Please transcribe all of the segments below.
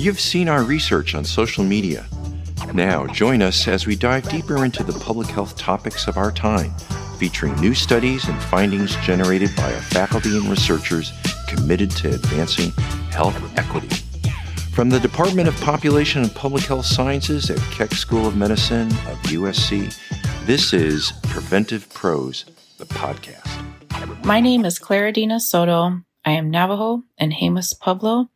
You've seen our research on social media. Now, join us as we dive deeper into the public health topics of our time, featuring new studies and findings generated by our faculty and researchers committed to advancing health equity. From the Department of Population and Public Health Sciences at Keck School of Medicine of USC, this is Preventive Dose, the podcast. My name is Claradina Soto. I am Navajo and Jemez Pueblo,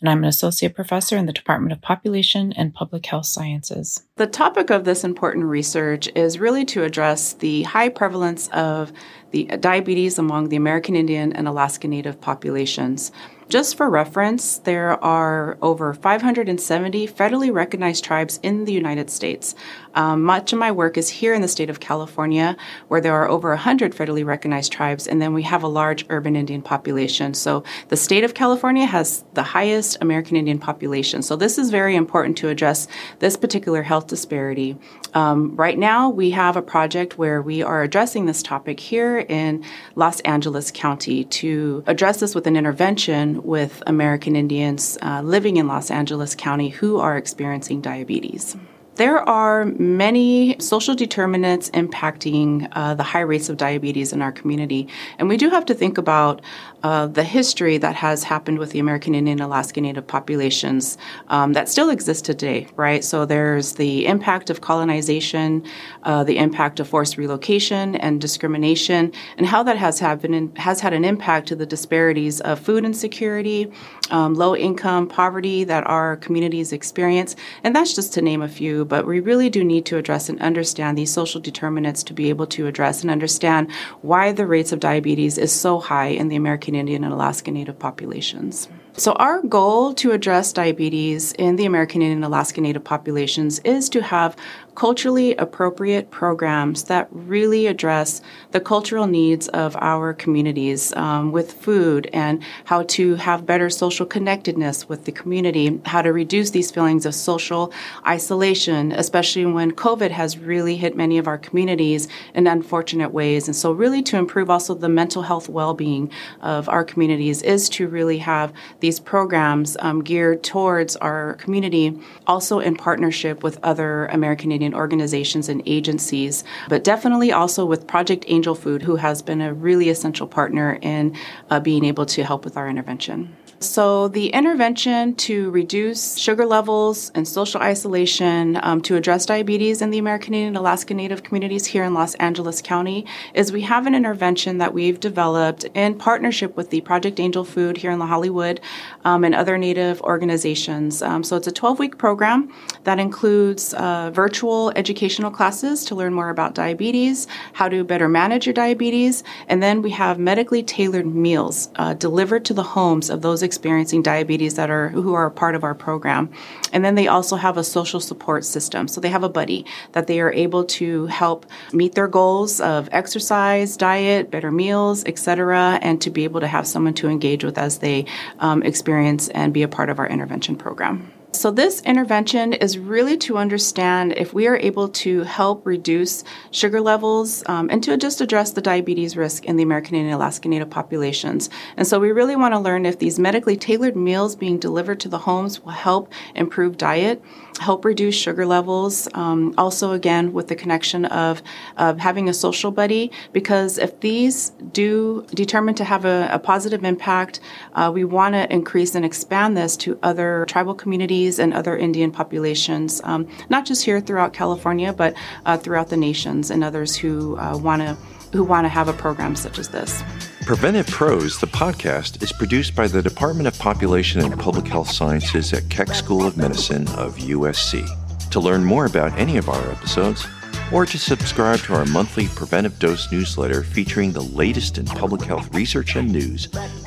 and I'm an associate professor in the Department of Population and Public Health Sciences. The topic of this important research is really to address the high prevalence of the diabetes among the American Indian and Alaska Native populations. Just for reference, there are over 570 federally recognized tribes in the United States. Um, much of my work is here in the state of California, where there are over 100 federally recognized tribes, and then we have a large urban Indian population. So the state of California has the highest American Indian population. So this is very important to address this particular health disparity. Um, right now, we have a project where we are addressing this topic here in Los Angeles County to address this with an intervention with American Indians uh, living in Los Angeles County who are experiencing diabetes. There are many social determinants impacting uh, the high rates of diabetes in our community. And we do have to think about uh, the history that has happened with the American Indian Alaska Native populations um, that still exist today, right? So there's the impact of colonization, uh, the impact of forced relocation and discrimination, and how that has, happened, has had an impact to the disparities of food insecurity, um, low income, poverty that our communities experience. And that's just to name a few, but we really do need to address and understand these social determinants to be able to address and understand why the rates of diabetes is so high in the American Indian and Alaska Native populations. So, our goal to address diabetes in the American Indian and Alaska Native populations is to have culturally appropriate programs that really address the cultural needs of our communities um, with food and how to have better social connectedness with the community, how to reduce these feelings of social isolation, especially when COVID has really hit many of our communities in unfortunate ways. And so, really, to improve also the mental health well being of our communities is to really have these programs um, geared towards our community, also in partnership with other American Indian organizations and agencies, but definitely also with Project Angel Food, who has been a really essential partner in uh, being able to help with our intervention. So, the intervention to reduce sugar levels and social isolation um, to address diabetes in the American Indian and Alaska Native communities here in Los Angeles County is we have an intervention that we've developed in partnership with the Project Angel Food here in La Hollywood um, and other Native organizations. Um, so, it's a 12 week program that includes uh, virtual educational classes to learn more about diabetes, how to better manage your diabetes, and then we have medically tailored meals uh, delivered to the homes of those experiencing diabetes that are who are a part of our program. And then they also have a social support system. So they have a buddy that they are able to help meet their goals of exercise, diet, better meals, etc., and to be able to have someone to engage with as they um, experience and be a part of our intervention program. So, this intervention is really to understand if we are able to help reduce sugar levels um, and to just address the diabetes risk in the American and Alaska Native populations. And so, we really want to learn if these medically tailored meals being delivered to the homes will help improve diet, help reduce sugar levels. Um, also, again, with the connection of, of having a social buddy, because if these do determine to have a, a positive impact, uh, we want to increase and expand this to other tribal communities and other Indian populations, um, not just here throughout California, but uh, throughout the nations and others who want to who want to have a program such as this. Preventive Dose, the podcast, is produced by the Department of Population and Public Health Sciences at Keck School of Medicine of USC. To learn more about any of our episodes, or to subscribe to our monthly Preventive Dose newsletter featuring the latest in public health research and news,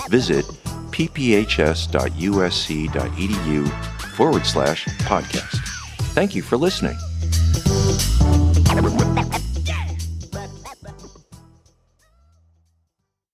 visit pphs.usc.edu forward slash podcast. Thank you for listening.